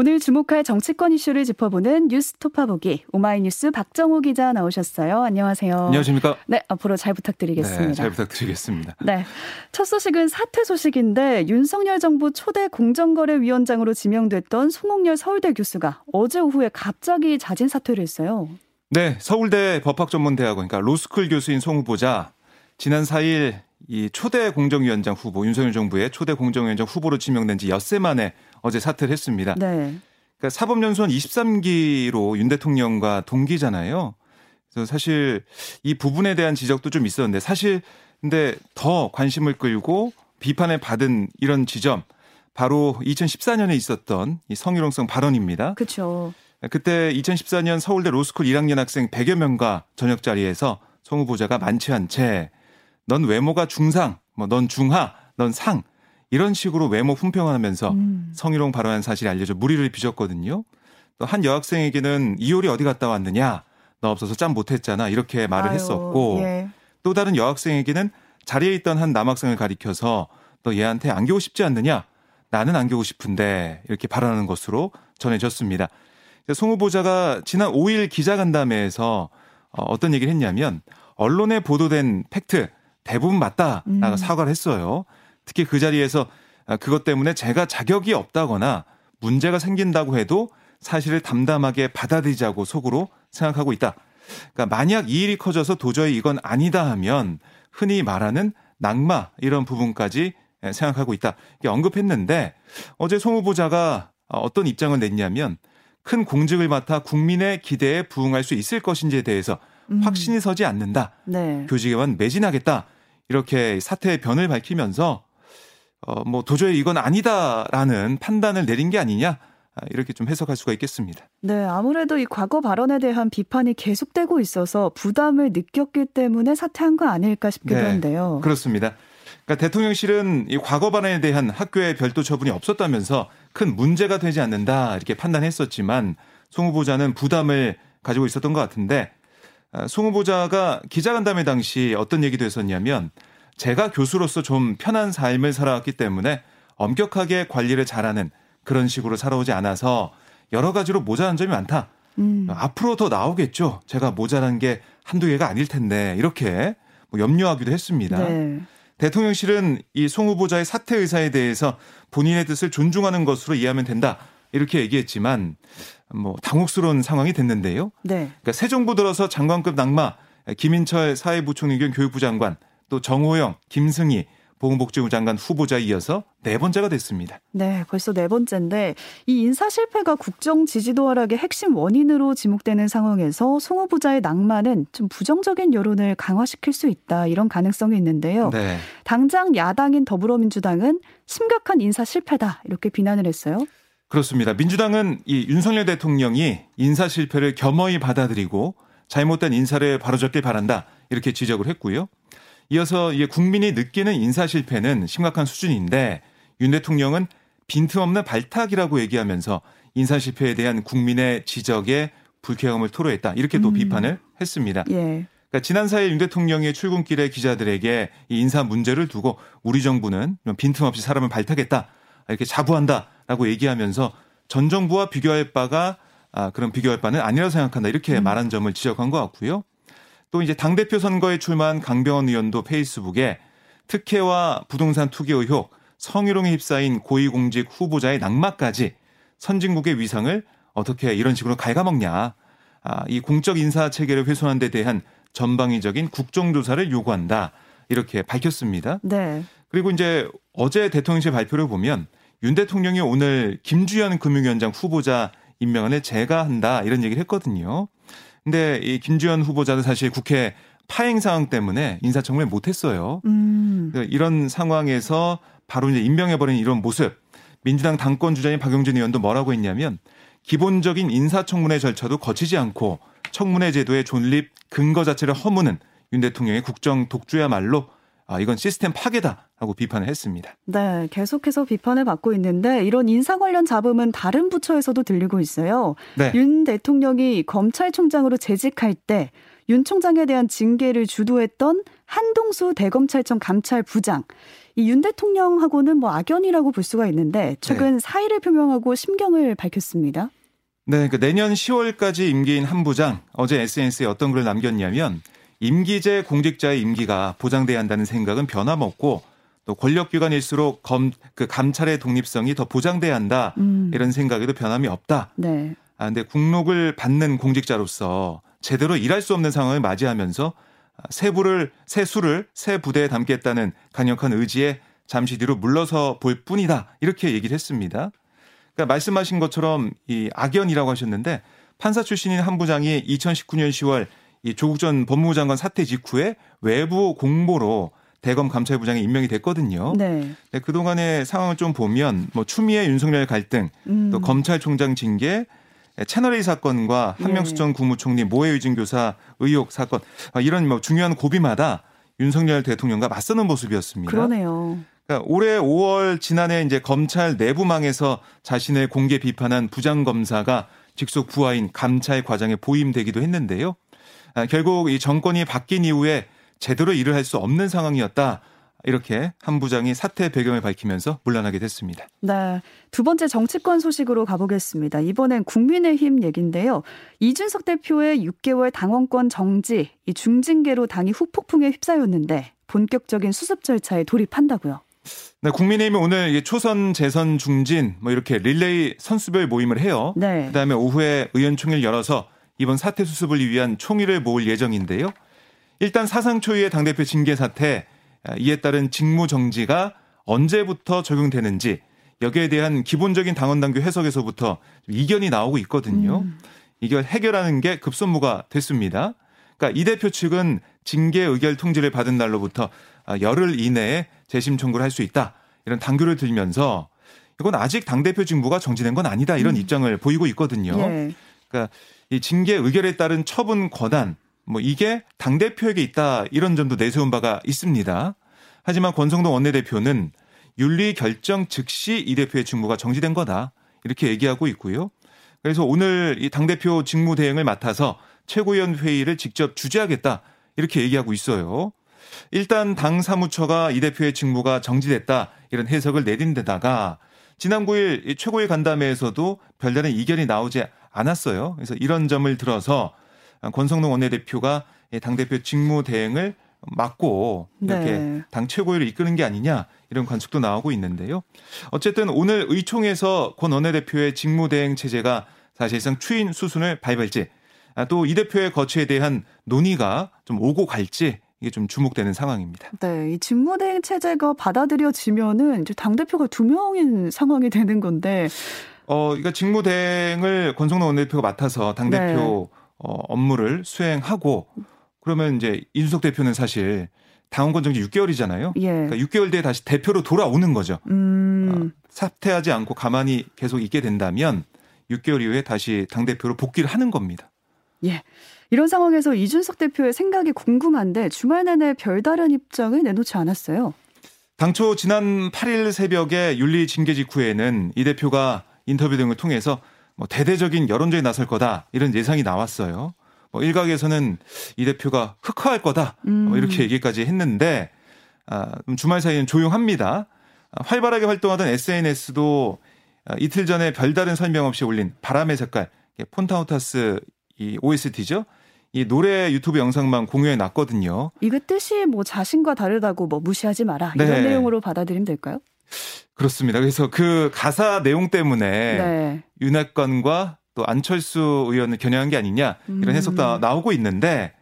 오늘 주목할 정치권 이슈를 짚어보는 뉴스 토파보기 오마이뉴스 박정호 기자 나오셨어요. 안녕하세요. 안녕하십니까? 네, 앞으로 잘 부탁드리겠습니다. 네, 잘 부탁드리겠습니다. 네. 첫 소식은 사퇴 소식인데 윤석열 정부 초대 공정거래위원장으로 지명됐던 송홍열 서울대 교수가 어제 오후에 갑자기 자진 사퇴를 했어요. 네, 서울대 법학전문대학원 그러니까 로스쿨 교수인 송 후보자 지난 4일 이 초대 공정위원장 후보 윤석열 정부의 초대 공정위원장 후보로 지명된 지 엿새 만에 어제 사퇴를 했습니다. 네. 그러니까 사법연수원 23기로 윤 대통령과 동기잖아요. 그래서 사실 이 부분에 대한 지적도 좀 있었는데 사실 근데 더 관심을 끌고 비판을 받은 이런 지점 바로 2014년에 있었던 이 성희롱성 발언입니다. 그렇죠. 그때 2014년 서울대 로스쿨 1학년 학생 100여 명과 저녁 자리에서 송 후보자가 많지 않채 넌 외모가 중상, 뭐 넌 중하, 넌 상 이런 식으로 외모 품평하면서 음. 성희롱 발언한 사실이 알려져 무리를 빚었거든요. 또 한 여학생에게는 이효리 어디 갔다 왔느냐? 너 없어서 짬 못했잖아. 이렇게 말을 아유, 했었고 예. 또 다른 여학생에게는 자리에 있던 한 남학생을 가리켜서 너 얘한테 안기고 싶지 않느냐? 나는 안기고 싶은데 이렇게 발언하는 것으로 전해졌습니다. 송 후보자가 지난 5일 기자간담회에서 어, 어떤 얘기를 했냐면 언론에 보도된 팩트 대부분 맞다라고 음. 사과를 했어요. 특히 그 자리에서 아, 그것 때문에 제가 자격이 없다거나 문제가 생긴다고 해도 사실을 담담하게 받아들이자고 속으로 생각하고 있다. 그러니까 만약 이 일이 커져서 도저히 이건 아니다 하면 흔히 말하는 낙마 이런 부분까지 생각하고 있다. 언급했는데 어제 송 후보자가 어떤 입장을 냈냐면 큰 공직을 맡아 국민의 기대에 부응할 수 있을 것인지에 대해서 음. 확신이 서지 않는다. 네. 교직에만 매진하겠다. 이렇게 사태의 변을 밝히면서 어, 뭐 도저히 이건 아니다라는 판단을 내린 게 아니냐 아, 이렇게 좀 해석할 수가 있겠습니다. 네, 아무래도 이 과거 발언에 대한 비판이 계속되고 있어서 부담을 느꼈기 때문에 사퇴한 거 아닐까 싶기도 네, 한데요. 그렇습니다. 그러니까 대통령실은 이 과거 발언에 대한 학교의 별도 처분이 없었다면서 큰 문제가 되지 않는다 이렇게 판단했었지만 송 후보자는 부담을 가지고 있었던 것 같은데 아, 송 후보자가 기자간담회 당시 어떤 얘기도 했었냐면 제가 교수로서 좀 편한 삶을 살아왔기 때문에 엄격하게 관리를 잘하는 그런 식으로 살아오지 않아서 여러 가지로 모자란 점이 많다. 음. 앞으로 더 나오겠죠. 제가 모자란 게 한두 개가 아닐 텐데 이렇게 뭐 염려하기도 했습니다. 네. 대통령실은 이 송 후보자의 사퇴 의사에 대해서 본인의 뜻을 존중하는 것으로 이해하면 된다. 이렇게 얘기했지만 뭐 당혹스러운 상황이 됐는데요. 네. 그러니까 새 정부 들어서 장관급 낙마 김인철 사회부총리 겸 교육부 장관 또 정호영, 김승희 보건복지부 장관 후보자에 이어서 네 번째가 됐습니다. 네, 벌써 네 번째인데 이 인사 실패가 국정 지지도 하락의 핵심 원인으로 지목되는 상황에서 송 후보자의 낭만은 좀 부정적인 여론을 강화시킬 수 있다 이런 가능성이 있는데요. 네. 당장 야당인 더불어민주당은 심각한 인사 실패다 이렇게 비난을 했어요. 그렇습니다. 민주당은 이 윤석열 대통령이 인사 실패를 겸허히 받아들이고 잘못된 인사를 바로잡길 바란다 이렇게 지적을 했고요. 이어서 이게 국민이 느끼는 인사 실패는 심각한 수준인데 윤 대통령은 빈틈없는 발탁이라고 얘기하면서 인사 실패에 대한 국민의 지적에 불쾌감을 토로했다. 이렇게 또 음. 비판을 했습니다. 예. 그러니까 지난 4일 윤 대통령의 출근길에 기자들에게 이 인사 문제를 두고 우리 정부는 빈틈없이 사람을 발탁했다. 이렇게 자부한다라고 얘기하면서 전 정부와 비교할 바가 아, 그런 비교할 바는 아니라고 생각한다. 이렇게 음. 말한 점을 지적한 것 같고요. 또 이제 당대표 선거에 출마한 강병원 의원도 페이스북에 특혜와 부동산 투기 의혹, 성희롱에 휩싸인 고위공직 후보자의 낙마까지 선진국의 위상을 어떻게 이런 식으로 갉아먹냐. 아, 이 공적 인사 체계를 훼손한 데 대한 전방위적인 국정조사를 요구한다. 이렇게 밝혔습니다. 네. 그리고 이제 어제 대통령실 발표를 보면 윤 대통령이 오늘 김주현 금융위원장 후보자 임명안을 제가 한다 이런 얘기를 했거든요. 근데 이 김주현 후보자는 사실 국회 파행 상황 때문에 인사청문회 못했어요. 음. 그러니까 이런 상황에서 바로 이제 임명해버린 이런 모습. 민주당 당권 주자인 박용진 의원도 뭐라고 했냐면 기본적인 인사청문회 절차도 거치지 않고 청문회 제도의 존립 근거 자체를 허무는 윤 대통령의 국정 독주야말로 아, 이건 시스템 파괴다 라고 비판을 했습니다. 네, 계속해서 비판을 받고 있는데 이런 인사 관련 잡음은 다른 부처에서도 들리고 있어요. 네. 윤 대통령이 검찰총장으로 재직할 때 윤 총장에 대한 징계를 주도했던 한동수 대검찰청 감찰부장 이 윤 대통령하고는 뭐 악연이라고 볼 수가 있는데 최근 네. 사의를 표명하고 심경을 밝혔습니다. 네, 그 내년 10월까지 임기인 한 부장 어제 SNS에 어떤 글을 남겼냐면 임기제 공직자의 임기가 보장돼야 한다는 생각은 변함없고 또 권력기관일수록 검, 그 감찰의 독립성이 더 보장돼야 한다 음. 이런 생각에도 변함이 없다. 네. 아, 근데 국록을 받는 공직자로서 제대로 일할 수 없는 상황을 맞이하면서 새 부를 새 수를 새 부대에 담겠다는 강력한 의지에 잠시 뒤로 물러서 볼 뿐이다 이렇게 얘기를 했습니다. 그러니까 말씀하신 것처럼 이 악연이라고 하셨는데 판사 출신인 한 부장이 2019년 10월 이 조국 전 법무부 장관 사퇴 직후에 외부 공보로 대검 감찰부장에 임명이 됐거든요. 네. 네, 그동안의 상황을 좀 보면 뭐 추미애 윤석열 갈등, 음. 또 검찰총장 징계, 채널A 사건과 한명수 전 네. 국무총리 모해유진 교사 의혹 사건 아, 이런 뭐 중요한 고비마다 윤석열 대통령과 맞서는 모습이었습니다. 그러네요. 그러니까 올해 5월 지난해 이제 검찰 내부망에서 자신을 공개 비판한 부장 검사가 직속 부하인 감찰 과정에 보임되기도 했는데요. 아, 결국 이 정권이 바뀐 이후에 제대로 일을 할 수 없는 상황이었다. 이렇게 한 부장이 사태 배경을 밝히면서 물러나게 됐습니다. 네. 두 번째 정치권 소식으로 가보겠습니다. 이번엔 국민의힘 얘기인데요. 이준석 대표의 6개월 당원권 정지, 이 중징계로 당이 후폭풍에 휩싸였는데 본격적인 수습 절차에 돌입한다고요. 네, 국민의힘이 오늘 초선 재선 중진 뭐 이렇게 릴레이 선수별 모임을 해요. 네. 그다음에 오후에 의원총회를 열어서 이번 사태 수습을 위한 총의를 모을 예정인데요. 일단 사상 초유의 당대표 징계 사태 이에 따른 직무 정지가 언제부터 적용되는지 여기에 대한 기본적인 당원 당규 해석에서부터 이견이 나오고 있거든요. 음. 이걸 해결하는 게 급선무가 됐습니다. 그러니까 이 대표 측은 징계 의결 통지를 받은 날로부터 열흘 이내에 재심 청구를 할 수 있다. 이런 당규를 들면서 이건 아직 당대표 직무가 정지된 건 아니다. 이런 음. 입장을 보이고 있거든요. 예. 그러니까 이 징계 의결에 따른 처분 권한 뭐 이게 당대표에게 있다. 이런 점도 내세운 바가 있습니다. 하지만 권성동 원내대표는 윤리 결정 즉시 이 대표의 직무가 정지된 거다. 이렇게 얘기하고 있고요. 그래서 오늘 이 당대표 직무 대행을 맡아서 최고위원 회의를 직접 주재하겠다. 이렇게 얘기하고 있어요. 일단 당 사무처가 이 대표의 직무가 정지됐다 이런 해석을 내린 데다가 지난 9일 최고위 간담회에서도 별다른 이견이 나오지 않았어요. 그래서 이런 점을 들어서 권성동 원내대표가 당대표 직무 대행을 맡고 이렇게 네. 당 최고위를 이끄는 게 아니냐 이런 관측도 나오고 있는데요. 어쨌든 오늘 의총에서 권 원내대표의 직무대행 체제가 사실상 추인 수순을 밟을지 아, 또이 대표의 거취에 대한 논의가 좀 오고 갈지 이게 좀 주목되는 상황입니다. 네, 이 직무대행 체제가 받아들여지면은 이제 당 대표가 두 명인 상황이 되는 건데. 어, 그러니까 직무대행을 권성동 원내대표가 맡아서 당 대표 네. 어, 업무를 수행하고 그러면 이제 이준석 대표는 사실 당원권 정지 6개월이잖아요. 예. 그러니까 6개월 뒤에 다시 대표로 돌아오는 거죠. 음. 어, 사퇴하지 않고 가만히 계속 있게 된다면 6개월 이후에 다시 당 대표로 복귀를 하는 겁니다. 예. 이런 상황에서 이준석 대표의 생각이 궁금한데 주말 내내 별다른 입장을 내놓지 않았어요. 당초 지난 8일 새벽에 윤리 징계 직후에는 이 대표가 인터뷰 등을 통해서 뭐 대대적인 여론전에 나설 거다 이런 예상이 나왔어요. 뭐 일각에서는 이 대표가 흑화할 거다 뭐 음. 이렇게 얘기까지 했는데 아, 주말 사이는 조용합니다. 아, 활발하게 활동하던 SNS도 아, 이틀 전에 별다른 설명 없이 올린 바람의 색깔 폰타우타스 이 OST죠. 이 노래 유튜브 영상만 공유해 놨거든요. 이거 뜻이 뭐 자신과 다르다고 뭐 무시하지 마라 이런 네. 내용으로 받아들이면 될까요? 그렇습니다. 그래서 그 가사 내용 때문에 네. 윤핵관과 또 안철수 의원을 겨냥한 게 아니냐 이런 음. 해석도 나오고 있는데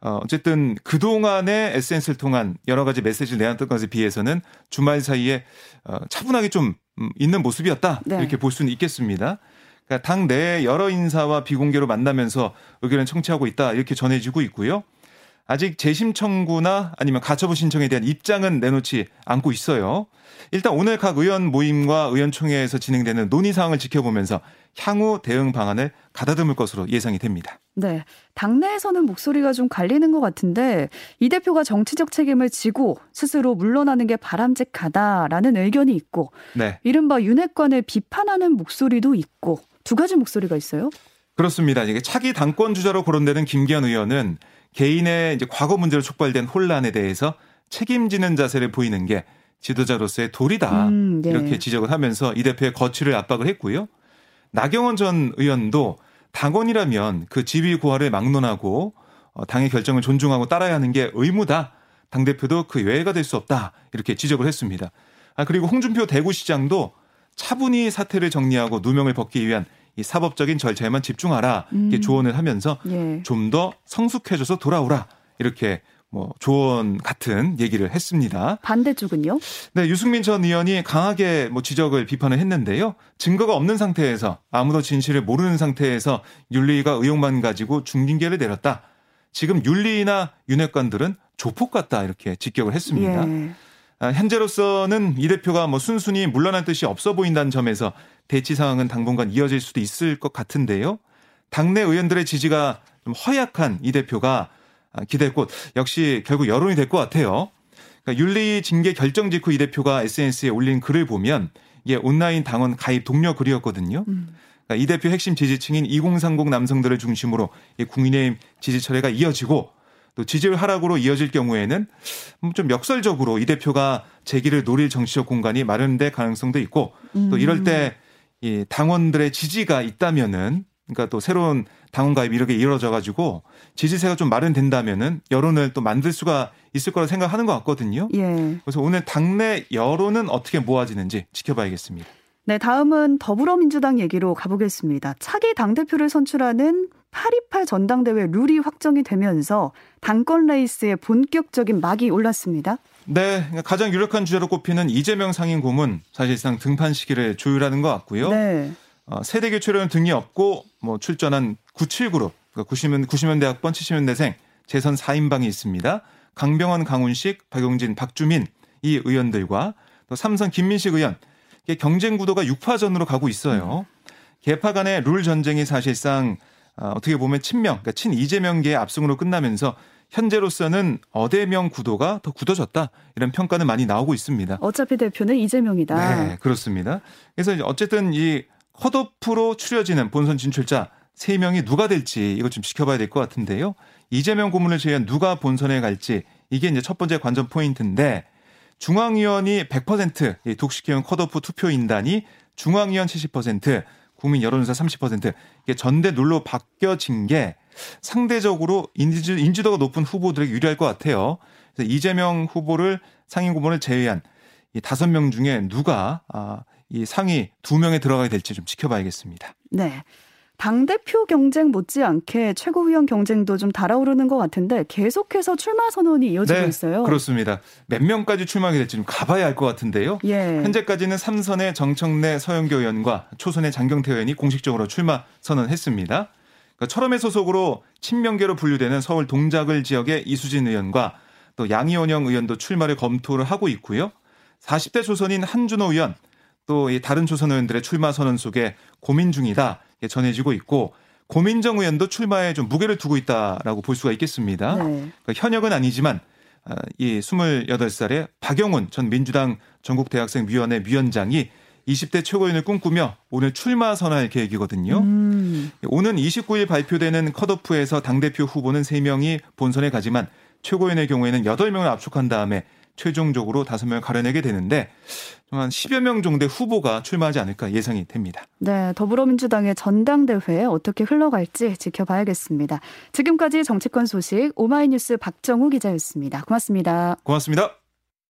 어, 어쨌든 그동안의 SNS를 통한 여러 가지 메시지를 내놨던 것에 비해서는 주말 사이에 어, 차분하게 좀 음, 있는 모습이었다 네. 이렇게 볼 수는 있겠습니다. 그러니까 당내 여러 인사와 비공개로 만나면서 의견을 청취하고 있다 이렇게 전해지고 있고요. 아직 재심 청구나 아니면 가처분 신청에 대한 입장은 내놓지 않고 있어요. 일단 오늘 각 의원 모임과 의원총회에서 진행되는 논의 사항을 지켜보면서 향후 대응 방안을 가다듬을 것으로 예상이 됩니다. 네. 당내에서는 목소리가 좀 갈리는 것 같은데 이 대표가 정치적 책임을 지고 스스로 물러나는 게 바람직하다라는 의견이 있고 네. 이른바 윤핵관을 비판하는 목소리도 있고 두 가지 목소리가 있어요. 그렇습니다. 이게 차기 당권 주자로 거론되는 김기현 의원은 개인의 이제 과거 문제로 촉발된 혼란에 대해서 책임지는 자세를 보이는 게 지도자로서의 도리다. 음, 네. 이렇게 지적을 하면서 이 대표의 거취를 압박을 했고요. 나경원 전 의원도 당원이라면 그 지위 고하를 막론하고 어, 당의 결정을 존중하고 따라야 하는 게 의무다. 당 대표도 그 외가 될 수 없다. 이렇게 지적을 했습니다. 아, 그리고 홍준표 대구시장도 차분히 사태를 정리하고 누명을 벗기 위한 이 사법적인 절차에만 집중하라. 이렇게 음. 조언을 하면서 예. 좀더 성숙해져서 돌아오라. 이렇게 뭐 조언 같은 얘기를 했습니다. 반대쪽은요? 네, 유승민 전 의원이 강하게 뭐 지적을 비판을 했는데요. 증거가 없는 상태에서 아무도 진실을 모르는 상태에서 윤리가 의혹만 가지고 중징계를 내렸다. 지금 윤리나 윤핵관들은 조폭 같다 이렇게 직격을 했습니다. 예. 아, 현재로서는 이 대표가 뭐 순순히 물러날 뜻이 없어 보인다는 점에서 대치 상황은 당분간 이어질 수도 있을 것 같은데요. 당내 의원들의 지지가 좀 허약한 이 대표가 아, 기대의 꽃 역시 결국 여론이 될 것 같아요. 그러니까 윤리 징계 결정 직후 이 대표가 SNS에 올린 글을 보면 이게 온라인 당원 가입 동료 글이었거든요. 음. 그러니까 이 대표 핵심 지지층인 2030 남성들을 중심으로 국민의힘 지지 철회가 이어지고 또 지지율 하락으로 이어질 경우에는 좀 역설적으로 이 대표가 재기를 노릴 정치적 공간이 마련될 가능성도 있고 또 이럴 때 이 당원들의 지지가 있다면은 그러니까 또 새로운 당원 가입 이렇게 이루어져 가지고 지지세가 좀 마련된다면은 여론을 또 만들 수가 있을 거라 생각하는 것 같거든요. 예. 그래서 오늘 당내 여론은 어떻게 모아지는지 지켜봐야겠습니다. 네, 다음은 더불어민주당 얘기로 가보겠습니다. 차기 당대표를 선출하는 828 전당대회 룰이 확정이 되면서 당권 레이스에 본격적인 막이 올랐습니다. 네, 가장 유력한 주자로 꼽히는 이재명 상임 고문 사실상 등판 시기를 조율하는 것 같고요. 네. 어, 세대 교체로는 등이 없고 뭐 출전한 97그룹, 그러니까 90년, 90년대 학번 70년대생 재선 4인방이 있습니다. 강병원, 강훈식, 박용진, 박주민 이 의원들과 또 삼선 김민식 의원 경쟁 구도가 6파전으로 가고 있어요. 개파 간의 룰 전쟁이 사실상 어, 어떻게 보면 친명, 그러니까 친 이재명계의 압승으로 끝나면서 현재로서는 어대명 구도가 더 굳어졌다 이런 평가는 많이 나오고 있습니다. 어차피 대표는 이재명이다. 네, 그렇습니다. 그래서 어쨌든 이 컷오프로 추려지는 본선 진출자 3명이 누가 될지 이거 좀 지켜봐야 될 것 같은데요. 이재명 고문을 제외한 누가 본선에 갈지 이게 이제 첫 번째 관전 포인트인데 중앙위원이 100% 독식형 컷오프 투표인단이 중앙위원 70%, 국민 여론조사 30% 이게 전대 룰로 바뀌어진 게 상대적으로 인지, 인지도가 높은 후보들에게 유리할 것 같아요. 그래서 이재명 후보를 상임 후보를 제외한 이 다섯 명 중에 누가 아, 이 상위 두 명에 들어가게 될지 좀 지켜봐야겠습니다. 네. 당대표 경쟁 못지않게 최고위원 경쟁도 좀 달아오르는 것 같은데 계속해서 출마 선언이 이어지고 네, 있어요. 그렇습니다. 몇 명까지 출마하게 될지 좀 가봐야 할것 같은데요. 예. 현재까지는 삼선의 정청래 서영교 의원과 초선의 장경태 의원이 공식적으로 출마 선언했습니다. 그러니까 철험의 소속으로 친명계로 분류되는 서울 동작을 지역의 이수진 의원과 또 양이원영 의원도 출마를 검토를 하고 있고요. 40대 초선인 한준호 의원 또 다른 초선 의원들의 출마 선언 속에 고민 중이다 전해지고 있고 고민정 의원도 출마에 좀 무게를 두고 있다라고 볼 수가 있겠습니다. 네. 그러니까 현역은 아니지만 아, 이 28살의 박영훈 전 민주당 전국대학생위원회 위원장이 20대 최고위원을 꿈꾸며 오늘 출마 선언할 계획이거든요. 음. 오는 29일 발표되는 컷오프에서 당대표 후보는 3명이 본선에 가지만 최고위원의 경우에는 8명을 압축한 다음에 최종적으로 다섯 명을 가려내게 되는데 한 10여 명 정도의 후보가 출마하지 않을까 예상이 됩니다. 네, 더불어민주당의 전당대회 어떻게 흘러갈지 지켜봐야겠습니다. 지금까지 정치권 소식 오마이뉴스 박정우 기자였습니다. 고맙습니다. 고맙습니다.